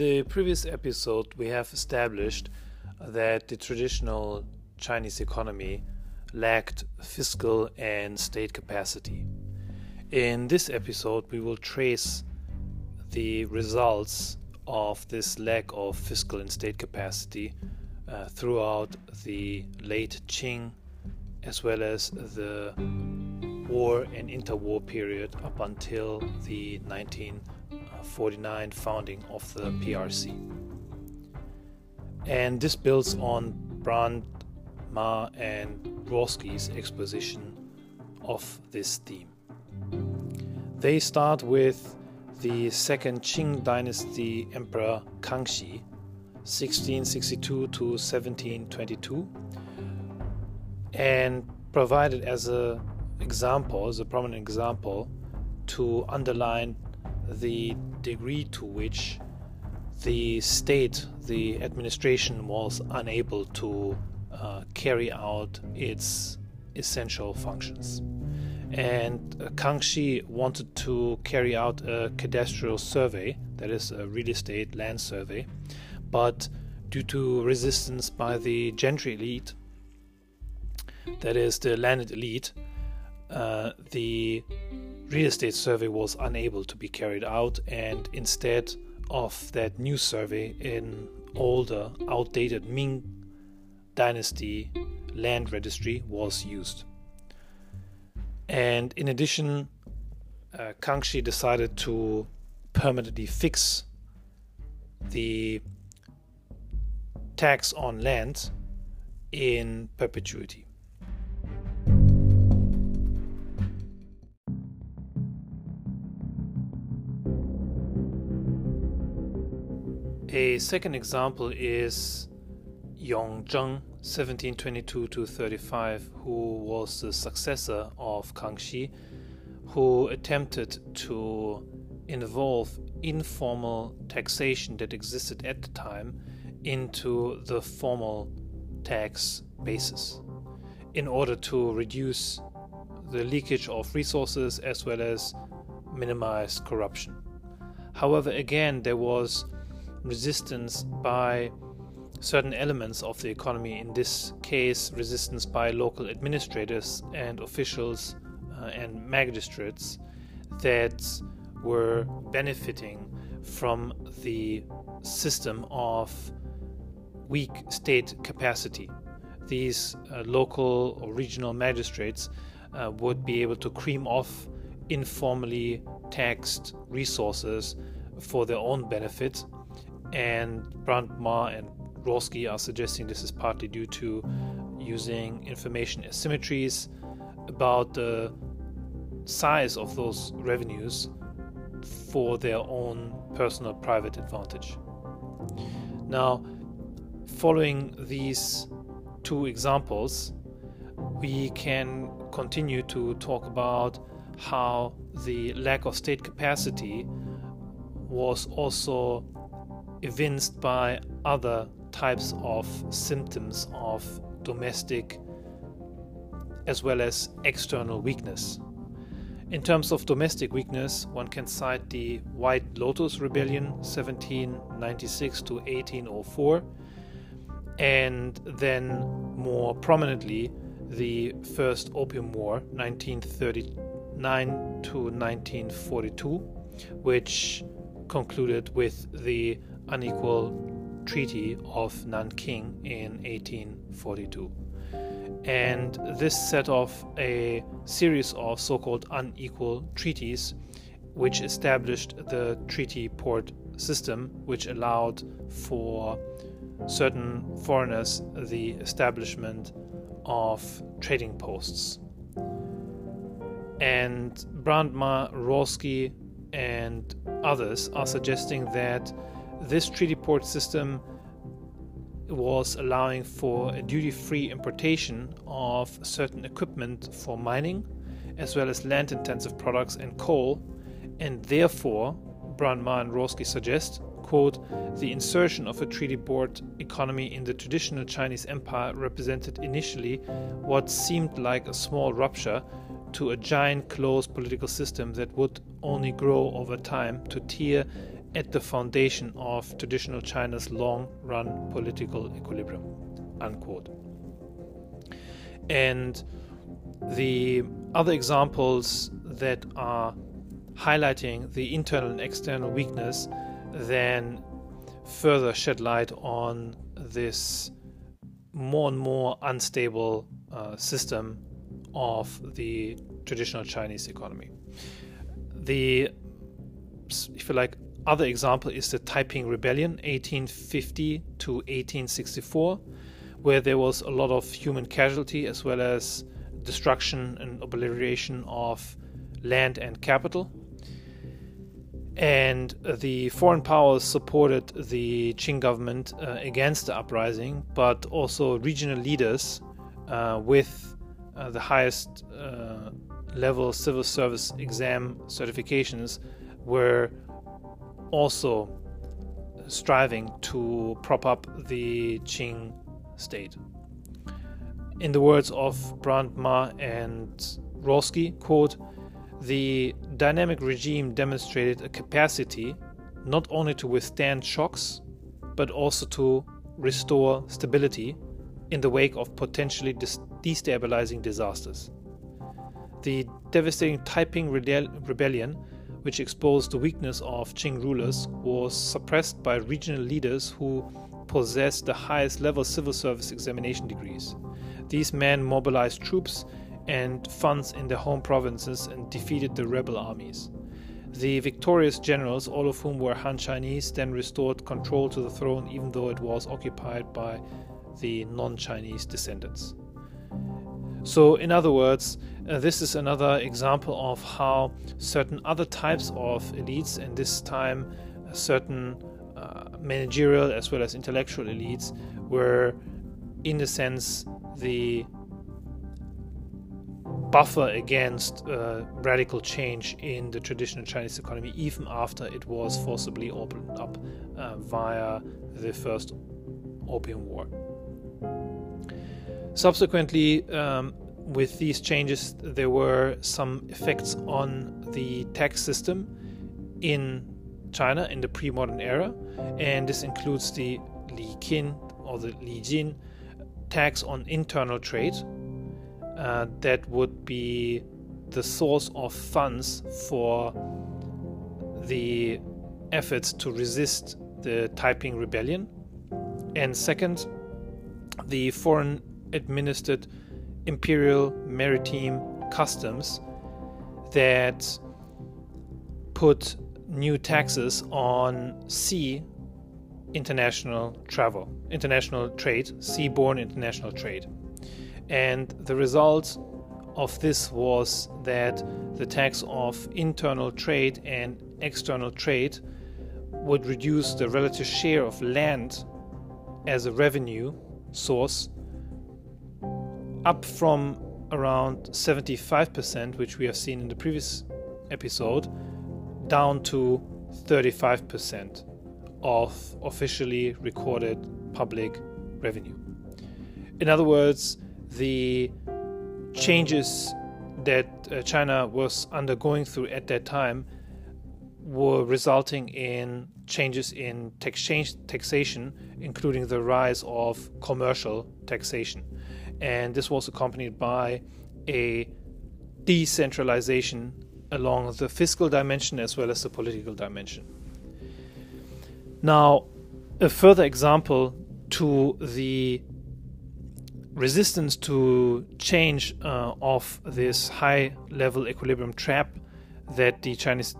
In the previous episode, we have established that the traditional Chinese economy lacked fiscal and state capacity. In this episode, we will trace the results of this lack of fiscal and state capacity uh, throughout the late Qing as well as the war and interwar period up until the 1949 founding of the mm. PRC. And this builds on Brandt, Ma, and Rawski's exposition of this theme. They start with the second Qing dynasty emperor Kangxi, 1662 to 1722, and provided as a example, as a prominent example, to underline the degree to which the state, the administration, was unable to uh, carry out its essential functions. And uh, Kangxi wanted to carry out a cadastral survey, that is, a real estate land survey, but due to resistance by the gentry elite, that is, the landed elite, uh, the real estate survey was unable to be carried out, and instead of that new survey, an older, outdated Ming dynasty land registry was used. And in addition, uh, Kangxi decided to permanently fix the tax on land in perpetuity. A second example is Yongzheng 1722 to 35, who was the successor of Kangxi, who attempted to involve informal taxation that existed at the time into the formal tax basis in order to reduce the leakage of resources as well as minimize corruption. However, again, there was resistance by certain elements of the economy, in this case, resistance by local administrators and officials uh, and magistrates that were benefiting from the system of weak state capacity. These uh, local or regional magistrates uh, would be able to cream off informally taxed resources for their own benefit. And Brandt Ma and Rawski are suggesting this is partly due to using information asymmetries about the size of those revenues for their own personal private advantage. Now, following these two examples, we can continue to talk about how the lack of state capacity was also evinced by other types of symptoms of domestic as well as external weakness. In terms of domestic weakness, one can cite the White Lotus Rebellion 1796 to 1804, and then more prominently the First Opium War 1939 to 1942, which concluded with the unequal Treaty of Nanking in 1842. And this set off a series of so called unequal treaties, which established the treaty port system, which allowed for certain foreigners the establishment of trading posts. And Brandmar, Rawski, and others are suggesting that this treaty port system was allowing for a duty free importation of certain equipment for mining, as well as land intensive products and coal, and therefore, Brandt Ma and Rawski suggest, quote, the insertion of a treaty port economy in the traditional Chinese empire represented initially what seemed like a small rupture to a giant closed political system that would only grow over time to tear at the foundation of traditional China's long run political equilibrium. Unquote. And the other examples that are highlighting the internal and external weakness then further shed light on this more and more unstable uh, system of the traditional Chinese economy. The, if you like, other example is the Taiping Rebellion, 1850 to 1864, where there was a lot of human casualty as well as destruction and obliteration of land and capital. And the foreign powers supported the Qing government uh, against the uprising, but also regional leaders uh, with uh, the highest uh, level civil service exam certifications were also striving to prop up the Qing state. In the words of Brandt Ma and Rawski, quote, the dynamic regime demonstrated a capacity not only to withstand shocks, but also to restore stability in the wake of potentially destabilizing disasters. The devastating Taiping Rebellion, which exposed the weakness of Qing rulers, was suppressed by regional leaders who possessed the highest level civil service examination degrees. These men mobilized troops and funds in their home provinces and defeated the rebel armies. The victorious generals, all of whom were Han Chinese, then restored control to the throne even though it was occupied by the non Chinese descendants. So, in other words, uh, this is another example of how certain other types of elites, and this time uh, certain uh, managerial as well as intellectual elites, were in a sense the buffer against uh, radical change in the traditional Chinese economy, even after it was forcibly opened up uh, via the First Opium War. Subsequently, um, with these changes, there were some effects on the tax system in China in the pre modern era, and this includes the Li Qin or the Li Jin tax on internal trade uh, that would be the source of funds for the efforts to resist the Taiping rebellion. And second, the foreign administered imperial maritime customs that put new taxes on sea international travel, international trade, seaborne international trade. And the result of this was that the tax of internal trade and external trade would reduce the relative share of land as a revenue source up from around 75%, which we have seen in the previous episode, down to 35% of officially recorded public revenue. In other words, the changes that uh, China was undergoing through at that time were resulting in changes in tax- taxation, including the rise of commercial taxation and this was accompanied by a decentralization along the fiscal dimension as well as the political dimension. Now, a further example to the resistance to change uh, of this high level equilibrium trap that the Chinese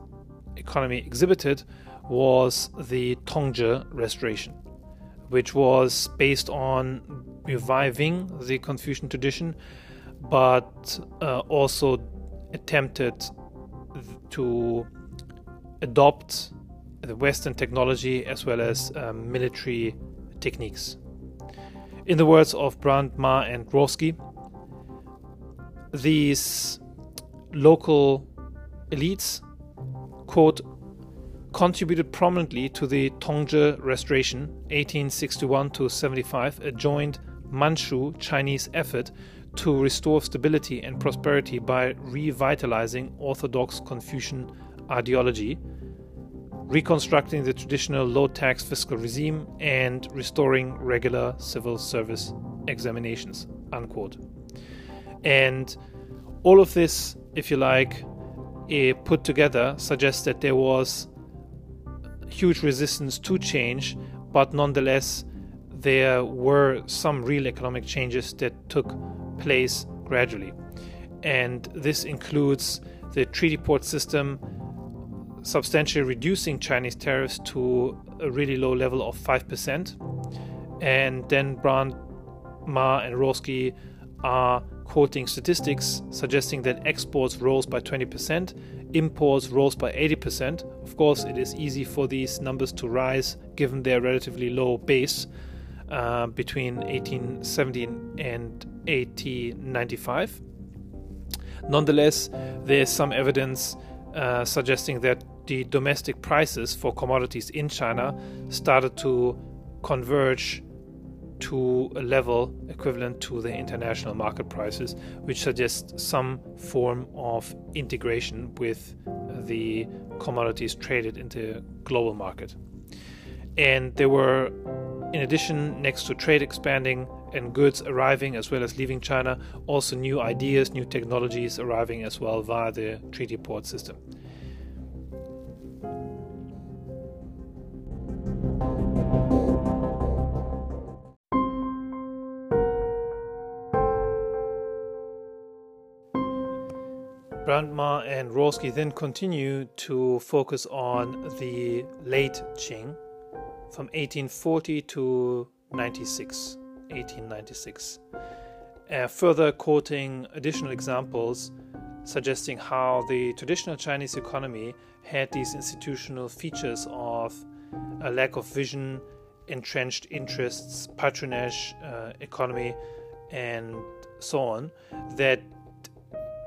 economy exhibited was the Tongzhi Restoration, which was based on reviving the Confucian tradition, but uh, also attempted to adopt the Western technology as well as um, military techniques. In the words of Brandt, Ma, and Rawski, these local elites, quote, contributed prominently to the Tongzhi Restoration, 1861 to 75, a joint Manchu Chinese effort to restore stability and prosperity by revitalizing Orthodox Confucian ideology, reconstructing the traditional low tax fiscal regime, and restoring regular civil service examinations. Unquote. And all of this, if you like, eh, put together suggests that there was huge resistance to change, but nonetheless, there were some real economic changes that took place gradually. And this includes the treaty port system substantially reducing Chinese tariffs to a really low level of 5%. And then Brandt, Ma, and Rawski are quoting statistics suggesting that exports rose by 20%, imports rose by 80%. Of course, it is easy for these numbers to rise given their relatively low base uh, between 1870 and 1895. Nonetheless, there is some evidence uh, suggesting that the domestic prices for commodities in China started to converge to a level equivalent to the international market prices, which suggests some form of integration with the commodities traded in the global market. And there were, in addition, next to trade expanding and goods arriving as well as leaving China, also new ideas, new technologies arriving as well via the treaty port system. Brandt Ma and Rawski then continue to focus on the late Qing from 1840 to 96, 1896. Uh, further quoting additional examples suggesting how the traditional Chinese economy had these institutional features of a lack of vision, entrenched interests, patronage, uh, economy, and so on, that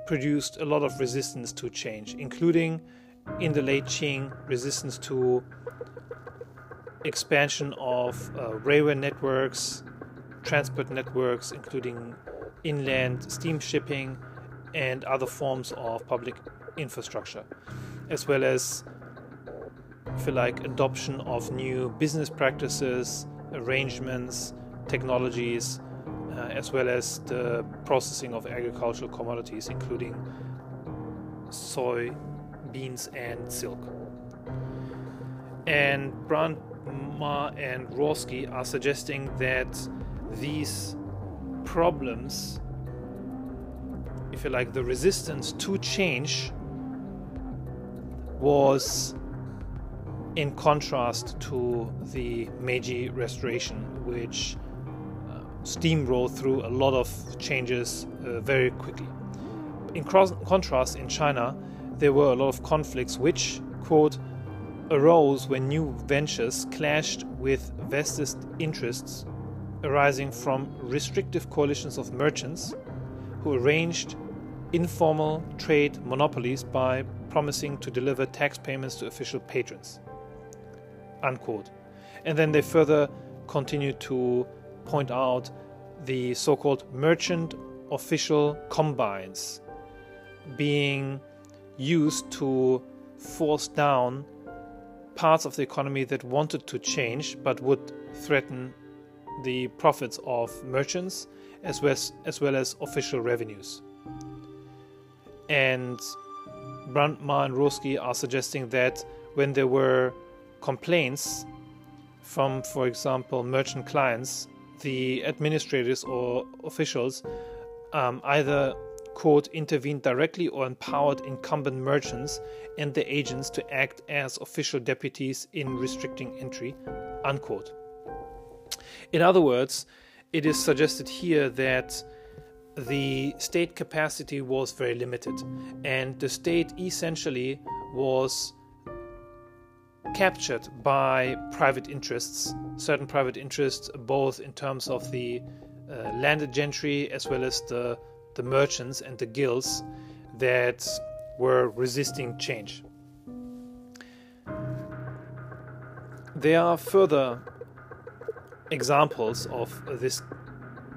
produced a lot of resistance to change, including in the late Qing resistance to expansion of uh, railway networks, transport networks, including inland steam shipping and other forms of public infrastructure, as well as, if you like, adoption of new business practices, arrangements, technologies uh, as well as the processing of agricultural commodities, including soy, beans, and silk. And Brandt, Ma, and Rawski are suggesting that these problems, if you like, the resistance to change was in contrast to the Meiji Restoration, which steamrolled through a lot of changes uh, very quickly. In cross- contrast, in China, there were a lot of conflicts which, quote, arose when new ventures clashed with vested interests arising from restrictive coalitions of merchants who arranged informal trade monopolies by promising to deliver tax payments to official patrons. Unquote. And then they further continue to point out the so called merchant official combines being used to force down parts of the economy that wanted to change but would threaten the profits of merchants as well as, as, well as official revenues. And Brandt Ma and Rawski are suggesting that when there were complaints from, for example, merchant clients the administrators or officials um, either quote intervened directly or empowered incumbent merchants and their agents to act as official deputies in restricting entry unquote. In other words it is suggested here that the state capacity was very limited and the state essentially was captured by private interests, certain private interests, both in terms of the uh, landed gentry as well as the, the merchants and the guilds that were resisting change. There are further examples of this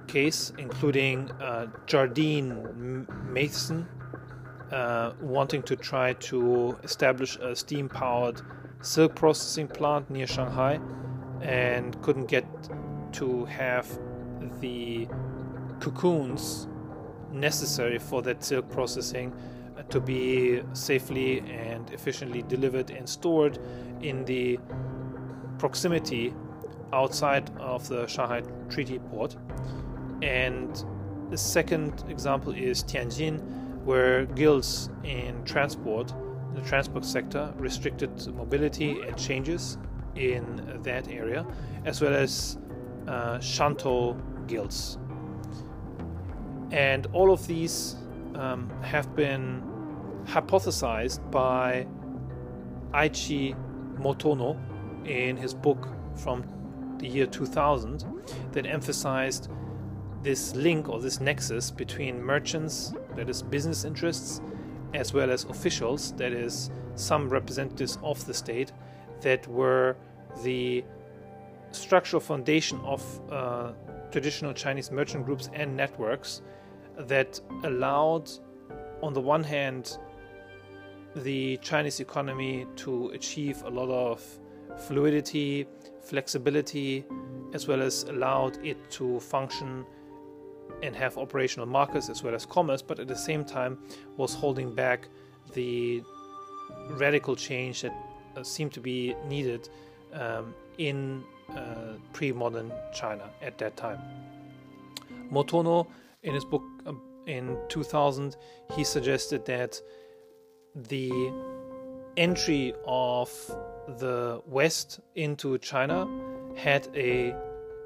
case, including uh, Jardine Matheson uh, wanting to try to establish a steam powered silk processing plant near Shanghai and couldn't get to have the cocoons necessary for that silk processing uh, to be safely and efficiently delivered and stored in the proximity outside of the Shanghai Treaty Port. And the second example is Tianjin, where guilds in transport, the transport sector, restricted mobility and changes in that area, as well as uh, Shantou guilds. And all of these um, have been hypothesized by Eiichi Motono in his book from the year 2000 that emphasized this link or this nexus between merchants, that is, business interests, as well as officials, that is, some representatives of the state, that were the structural foundation of uh, traditional Chinese merchant groups and networks that allowed, on the one hand, the Chinese economy to achieve a lot of fluidity, flexibility, as well as allowed it to function and have operational markets as well as commerce, but at the same time was holding back the radical change that uh, seemed to be needed um, in uh, pre modern China at that time. Motono, in his book um, in 2000, he suggested that the entry of the West into China had a,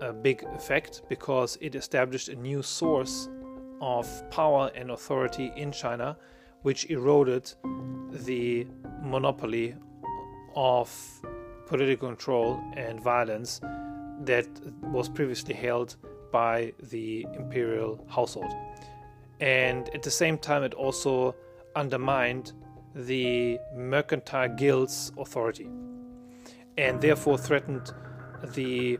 a big effect because it established a new source of power and authority in China, which eroded the monopoly of political control and violence that was previously held by the imperial household. And at the same time, it also undermined the mercantile guild's authority and therefore threatened the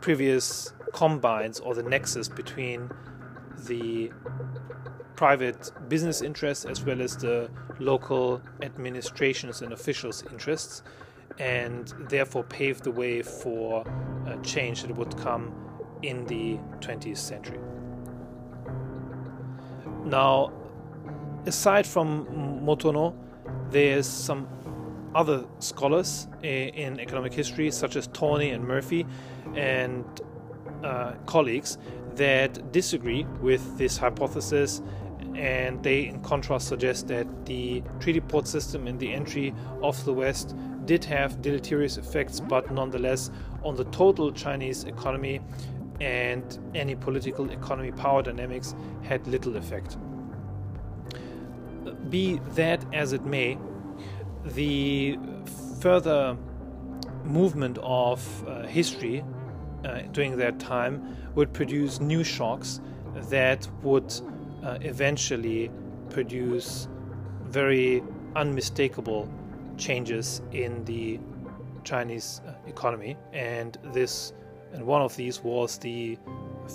previous combines or the nexus between the private business interests as well as the local administrations and officials' interests, and therefore paved the way for a change that would come in the 20th century. Now, aside from Motono, there's some other scholars in economic history, such as Tawney and Murphy, and uh, colleagues, that disagree with this hypothesis. And they, in contrast, suggest that the treaty port system and the entry of the West did have deleterious effects, but nonetheless, on the total Chinese economy and any political economy power dynamics had little effect. Be that as it may, the further movement of uh, history uh, during that time would produce new shocks that would uh, eventually produce very unmistakable changes in the Chinese uh, economy. And this, and one of these was the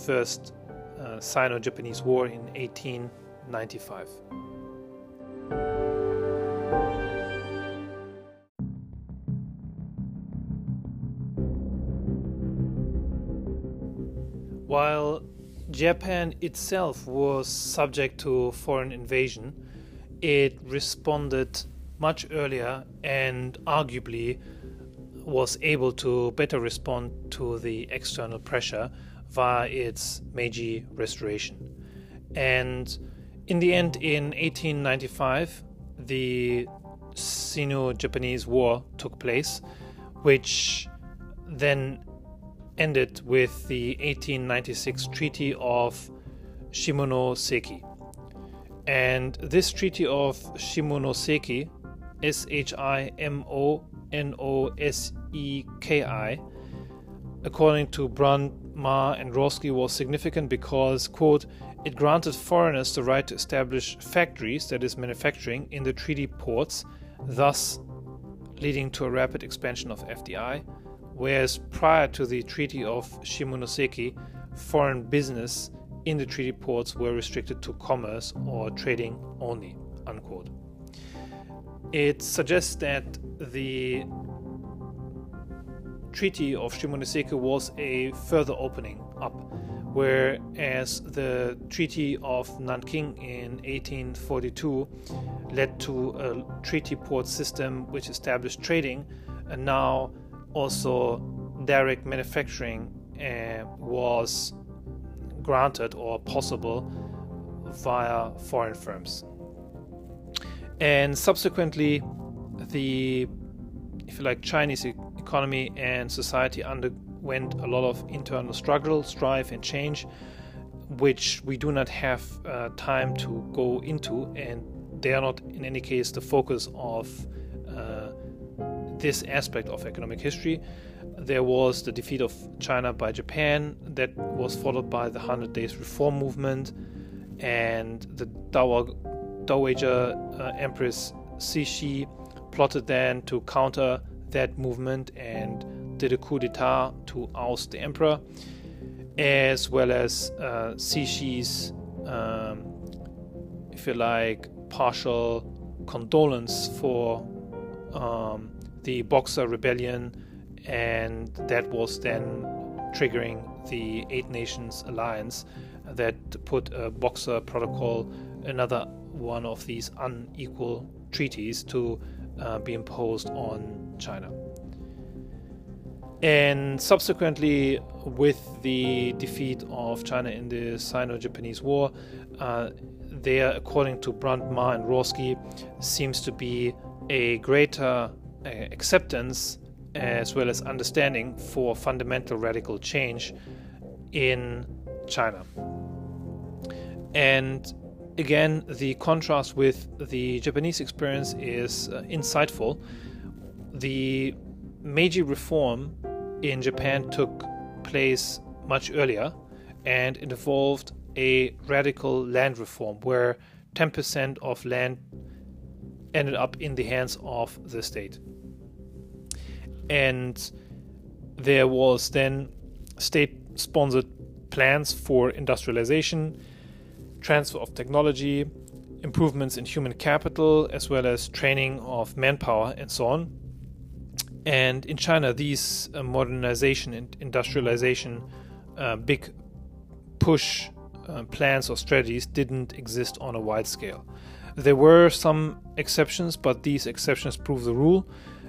first uh, Sino-Japanese War in 1895. While Japan itself was subject to foreign invasion, it responded much earlier and arguably was able to better respond to the external pressure via its Meiji Restoration. And in the end, in 1895, the Sino Japanese War took place, which then ended with the 1896 Treaty of Shimonoseki. And this Treaty of Shimonoseki, S H I M O N O S E K I, according to Brandt, Ma, and Rawski, was significant because, quote, it granted foreigners the right to establish factories, that is, manufacturing, in the treaty ports, thus leading to a rapid expansion of FDI whereas prior to the Treaty of Shimonoseki, foreign business in the treaty ports were restricted to commerce or trading only. Unquote. It suggests that the Treaty of Shimonoseki was a further opening up, whereas the Treaty of Nanking in 1842 led to a treaty port system which established trading, and now also direct manufacturing uh, was granted or possible via foreign firms. And subsequently, the if you like Chinese economy and society underwent a lot of internal struggle, strife, and change, which we do not have uh, time to go into, and they are not in any case the focus of uh, this aspect of economic history. There was the defeat of China by Japan, that was followed by the Hundred Days Reform Movement, and the Dowager uh, Empress Cixi plotted then to counter that movement and did a coup d'etat to oust the emperor, as well as uh, Cixi's, um, if you like, partial condolence for um, the Boxer Rebellion, and that was then triggering the Eight Nations Alliance that put a Boxer Protocol, another one of these unequal treaties, to uh, be imposed on China. And subsequently, with the defeat of China in the Sino Japanese War, uh, there, according to Brandt, Ma, and Rawski, seems to be a greater uh, acceptance as well as understanding for fundamental radical change in China. And again, the contrast with the Japanese experience is uh, insightful. The Meiji reform in Japan took place much earlier and it involved a radical land reform where 10% of land ended up in the hands of the state. And there was then state sponsored plans for industrialization transfer of technology, improvements in human capital, as well as training of manpower, and so on. And in China, these uh, modernization and industrialization uh, big push uh, plans or strategies didn't exist on a wide scale. There were some exceptions, but these exceptions prove the rule,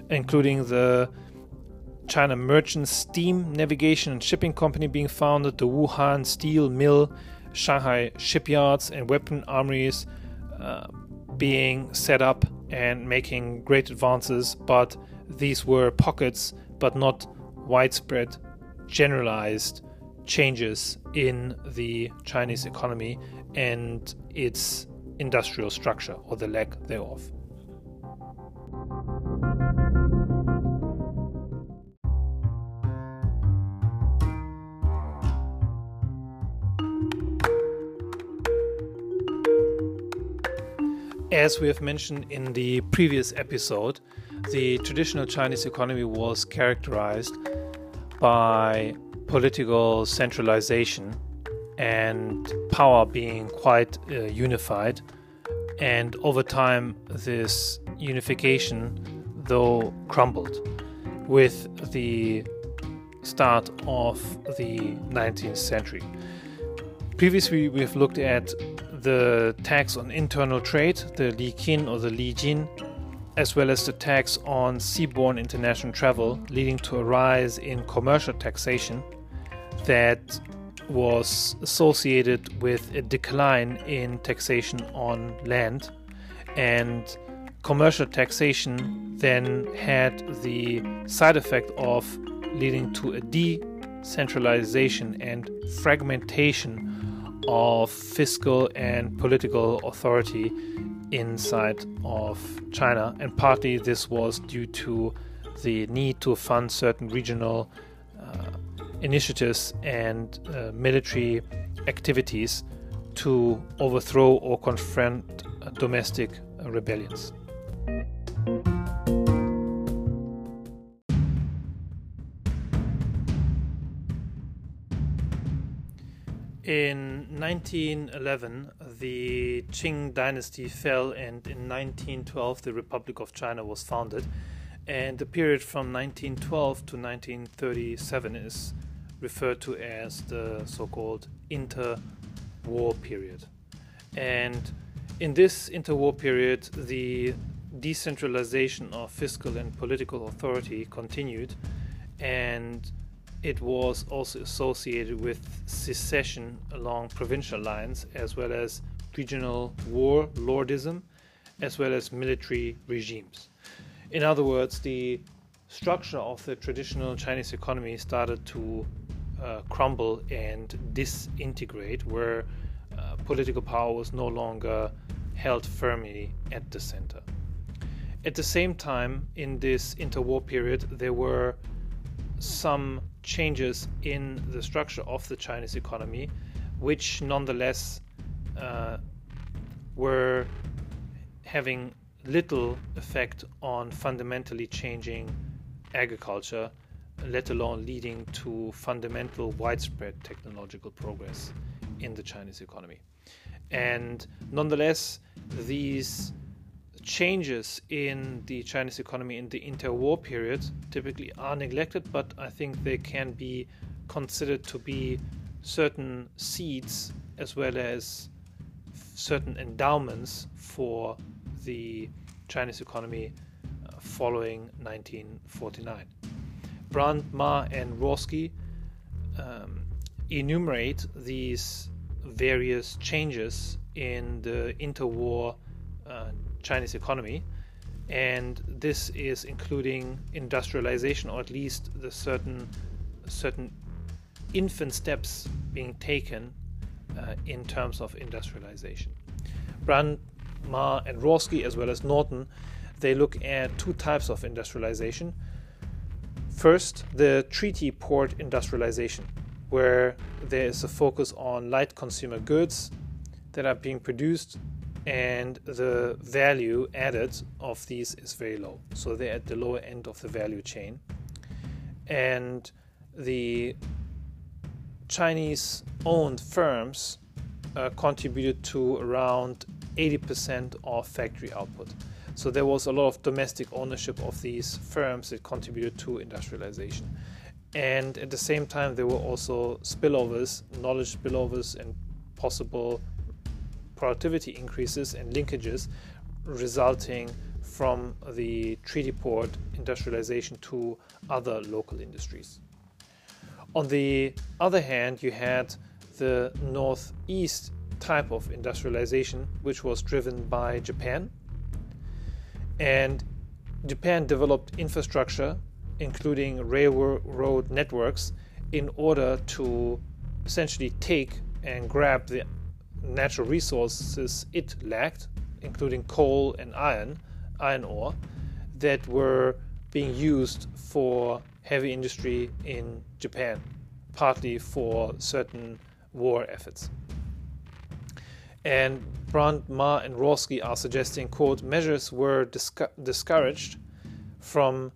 including the China Merchant Steam Navigation and Shipping Company being founded, the Wuhan Steel Mill, Shanghai shipyards and weapon armories uh, being set up and making great advances, but these were pockets, but not widespread, generalized changes in the Chinese economy and its industrial structure or the lack thereof. As we have mentioned in the previous episode, the traditional Chinese economy was characterized by political centralization and power being quite uh, unified. And over time, this unification, though, crumbled with the start of the 19th century. Previously, we have looked at the tax on internal trade, the Li Qin or the Li Jin, as well as the tax on seaborne international travel, leading to a rise in commercial taxation that was associated with a decline in taxation on land. And commercial taxation then had the side effect of leading to a decentralization and fragmentation of fiscal and political authority inside of China, and partly this was due to the need to fund certain regional uh, initiatives and uh, military activities to overthrow or confront uh, domestic rebellions. In 1911, the Qing dynasty fell, and in 1912, the Republic of China was founded. and the period from 1912 to 1937 is referred to as the so-called interwar period. And in this interwar period, the decentralization of fiscal and political authority continued, and it was also associated with secession along provincial lines, as well as regional war lordism, as well as military regimes. In other words, the structure of the traditional Chinese economy started to uh, crumble and disintegrate, where uh, political power was no longer held firmly at the center. At the same time, in this interwar period, there were some changes in the structure of the Chinese economy, which nonetheless uh, were having little effect on fundamentally changing agriculture, let alone leading to fundamental widespread technological progress in the Chinese economy. And nonetheless, these changes in the Chinese economy in the interwar period typically are neglected, but I think they can be considered to be certain seeds as well as certain endowments for the Chinese economy uh, following 1949. Brandt, Ma, and Rawski um, enumerate these various changes in the interwar uh, Chinese economy, and this is including industrialization, or at least the certain certain infant steps being taken uh, in terms of industrialization. Brandt, Ma, and Rawski, as well as Naughton, they look at two types of industrialization. First, the treaty port industrialization, where there is a focus on light consumer goods that are being produced and the value added of these is very low. So they're at the lower end of the value chain. And the Chinese owned firms uh, contributed to around 80% of factory output. So there was a lot of domestic ownership of these firms that contributed to industrialization. And at the same time, there were also spillovers, knowledge spillovers, and possible productivity increases and linkages resulting from the treaty port industrialization to other local industries. On the other hand, you had the northeast type of industrialization, which was driven by Japan. And Japan developed infrastructure, including railroad networks, in order to essentially take and grab the natural resources it lacked, including coal and iron, iron ore, that were being used for heavy industry in Japan, partly for certain war efforts. And Brandt, Ma, and Rawski are suggesting, quote, measures were discouraged from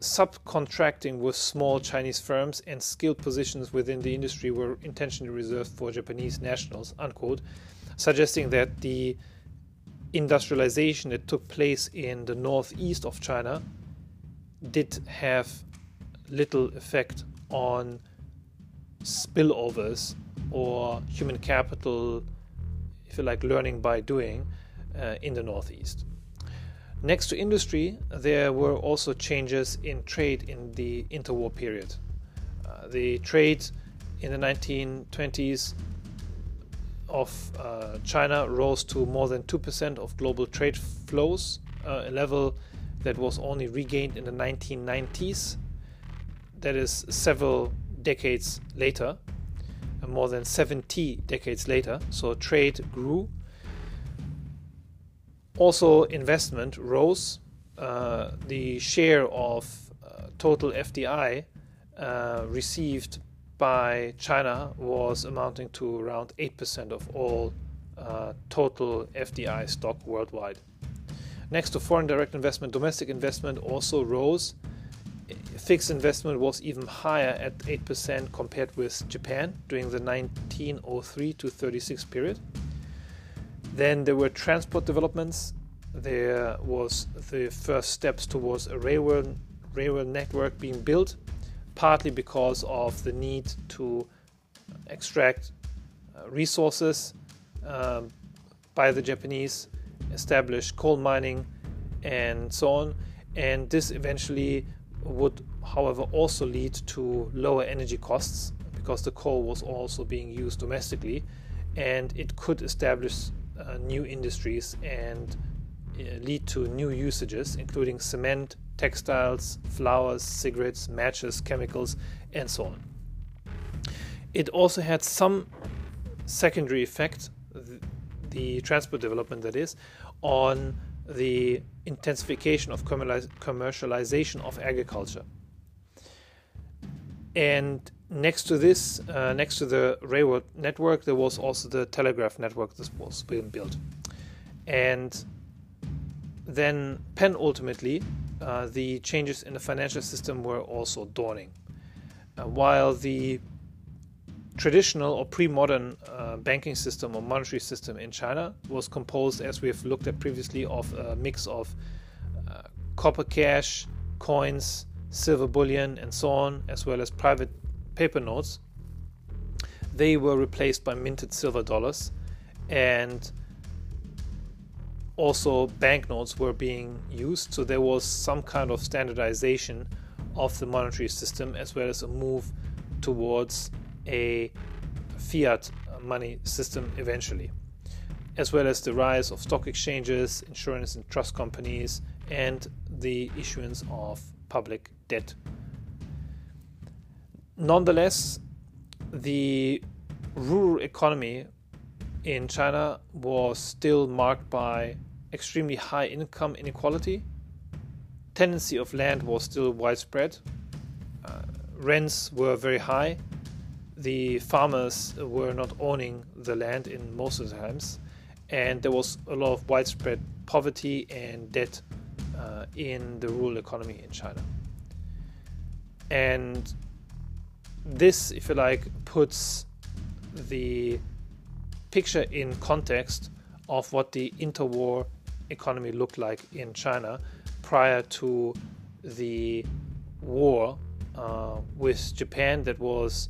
subcontracting with small Chinese firms and skilled positions within the industry were intentionally reserved for Japanese nationals, unquote, suggesting that the industrialization that took place in the northeast of China did have little effect on spillovers or human capital, if you like, learning by doing uh, in the northeast. Next to industry, there were also changes in trade in the interwar period. Uh, the trade in the 1920s of uh, China rose to more than 2% of global trade flows, uh, a level that was only regained in the 1990s. That is several decades later, uh, more than 70 decades later. So trade grew also, investment rose. Uh, the share of uh, total FDI uh, received by China was amounting to around 8% of all uh, total FDI stock worldwide. Next to foreign direct investment, domestic investment also rose. Fixed investment was even higher at 8% compared with Japan during the 1903 to 36 period. Then there were transport developments. there was the first steps towards a railroad, railroad network being built, partly because of the need to extract uh, resources um, by the Japanese, establish coal mining, and so on. And this eventually would, however, also lead to lower energy costs because the coal was also being used domestically, and it could establish uh, new industries and uh, lead to new usages, including cement, textiles, flour, cigarettes, matches, chemicals, and so on. It also had some secondary effect, the transport development that is, on the intensification of commercialization of agriculture. And next to this, uh, next to the railroad network, there was also the telegraph network that was being built. And then, penultimately, uh, the changes in the financial system were also dawning. Uh, while the traditional or pre-modern uh, banking system or monetary system in China was composed, as we have looked at previously, of a mix of uh, copper cash, coins, silver bullion, and so on, as well as private paper notes. They were replaced by minted silver dollars, and also banknotes were being used. So there was some kind of standardization of the monetary system, as well as a move towards a fiat money system eventually, as well as the rise of stock exchanges, insurance and trust companies, and the issuance of public debt. Nonetheless, the rural economy in China was still marked by extremely high income inequality. Tenancy of land was still widespread. Uh, rents were very high. The farmers were not owning the land in most of the times, and there was a lot of widespread poverty and debt uh, in the rural economy in China. And this, if you like, puts the picture in context of what the interwar economy looked like in China prior to the war uh, with Japan, that was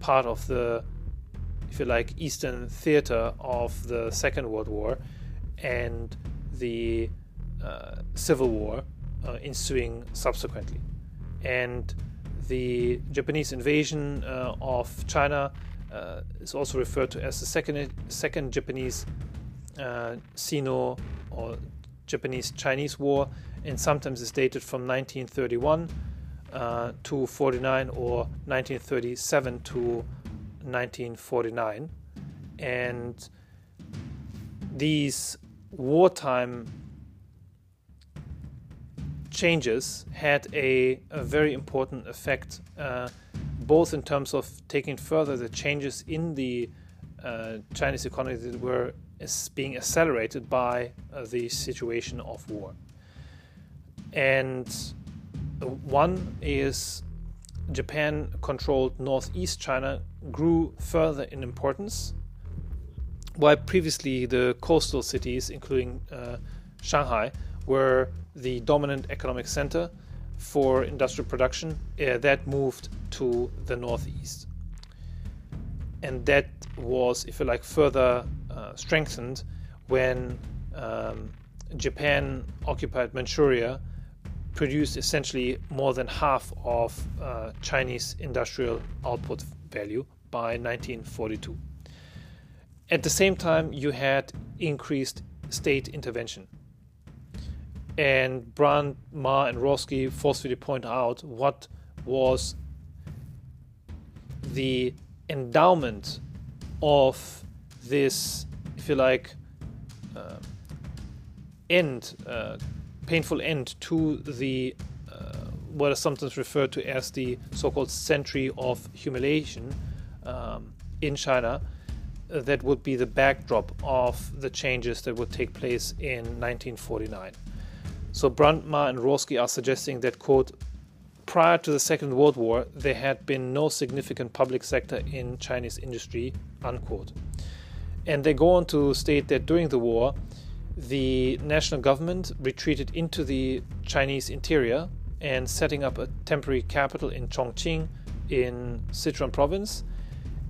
part of the, if you like, Eastern theater of the Second World War and the uh, Civil War uh, ensuing subsequently. And the Japanese invasion uh, of China uh, is also referred to as the second, second Japanese uh, Sino or Japanese Chinese War, and sometimes is dated from 1931 uh, to 49 or 1937 to 1949. And these wartime changes had a, a very important effect, uh, both in terms of taking further the changes in the uh, Chinese economy that were being accelerated by uh, the situation of war. And one is Japan controlled northeast China grew further in importance, while previously the coastal cities, including uh, Shanghai, were the dominant economic center for industrial production, uh, that moved to the northeast. And that was, if you like, further uh, strengthened when um, Japan occupied Manchuria, produced essentially more than half of uh, Chinese industrial output value by 1942. At the same time, you had increased state intervention. And Brandt, Ma, and Rawski forcefully point out what was the endowment of this, if you like, uh, end, uh, painful end to the uh, what is sometimes referred to as the so-called century of humiliation um, in China. That would be the backdrop of the changes that would take place in 1949. So Brandt, Ma, and Rawski are suggesting that, quote, prior to the Second World War, there had been no significant public sector in Chinese industry, unquote. And they go on to state that during the war, the national government retreated into the Chinese interior and setting up a temporary capital in Chongqing in Sichuan province.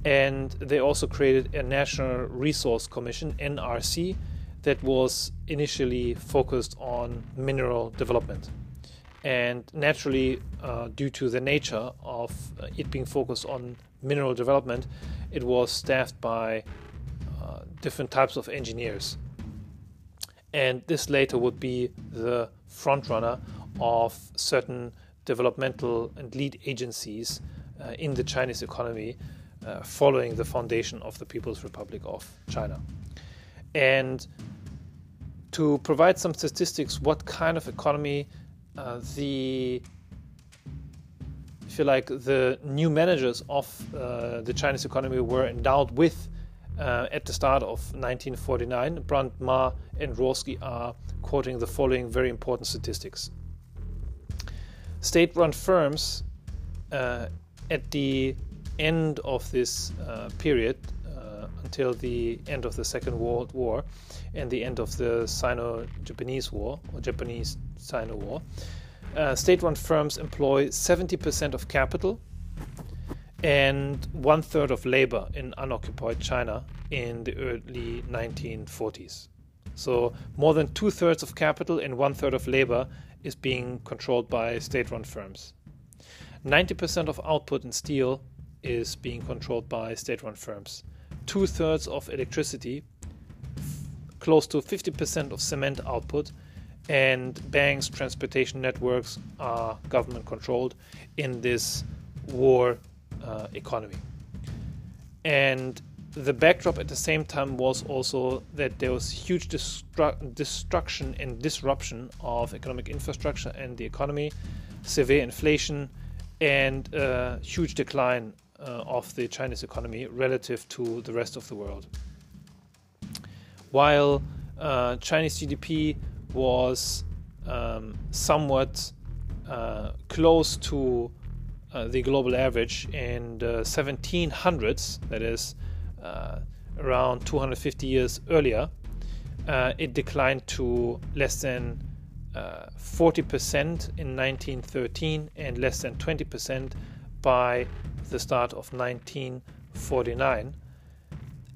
And they also created a National Resource Commission, NRC, that was initially focused on mineral development. And naturally, uh, due to the nature of it being focused on mineral development, it was staffed by uh, different types of engineers. And this later would be the frontrunner of certain developmental and lead agencies uh, in the Chinese economy uh, following the foundation of the People's Republic of China. And to provide some statistics, what kind of economy uh, the if you like the new managers of uh, the Chinese economy were endowed with uh, at the start of 1949. Brandt, Ma, and Rawski are quoting the following very important statistics. State-run firms uh, at the end of this uh, period until the end of the Second World War and the end of the Sino-Japanese War or Japanese-Sino War, uh, state-run firms employ 70% of capital and one third of labor in unoccupied China in the early 1940s. So more than two thirds of capital and one third of labor is being controlled by state-run firms. 90% of output in steel is being controlled by state-run firms. Two thirds of electricity, close to 50% of cement output, and banks, transportation networks are government controlled in this war uh, economy. And the backdrop at the same time was also that there was huge destru- destruction and disruption of economic infrastructure and the economy, severe inflation, and a huge decline uh, of the Chinese economy relative to the rest of the world. While uh, Chinese GDP was um, somewhat uh, close to uh, the global average in the 1700s, that is uh, around 250 years earlier, uh, it declined to less than 40% uh, in 1913 and less than 20% by the start of 1949.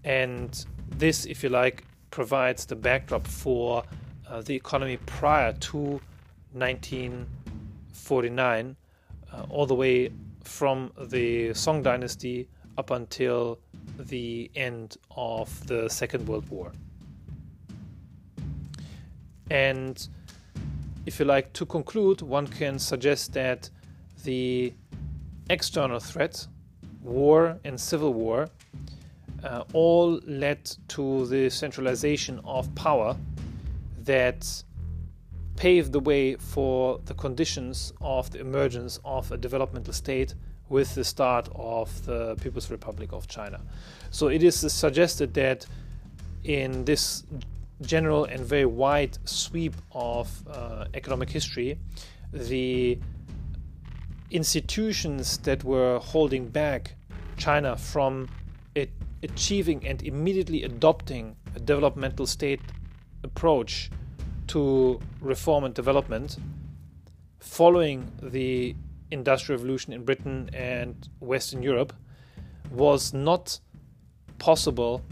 And this, if you like, provides the backdrop for uh, the economy prior to 1949, uh, all the way from the Song Dynasty up until the end of the Second World War. And if you like to conclude, one can suggest that the external threats, war and civil war, uh, all led to the centralization of power that paved the way for the conditions of the emergence of a developmental state with the start of the People's Republic of China. So it is suggested that in this general and very wide sweep of uh, economic history, the institutions that were holding back China from achieving and immediately adopting a developmental state approach to reform and development following the Industrial Revolution in Britain and Western Europe was not possible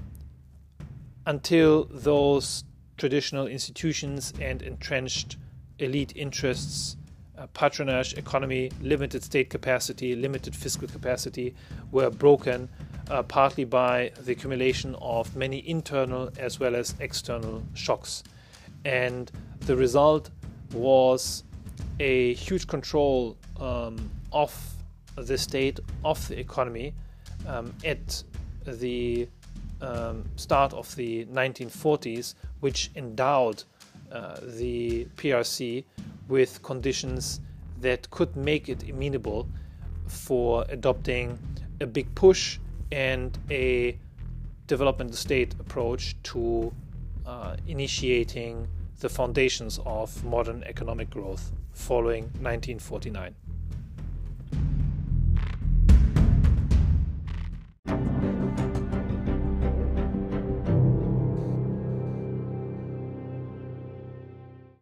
until those traditional institutions and entrenched elite interests, patronage economy, limited state capacity, limited fiscal capacity were broken uh, partly by the accumulation of many internal as well as external shocks. And the result was a huge control um, of the state, of the economy um, at the um, start of the 1940s, which endowed uh, the PRC with conditions that could make it amenable for adopting a big push and a development state approach to uh, initiating the foundations of modern economic growth following 1949.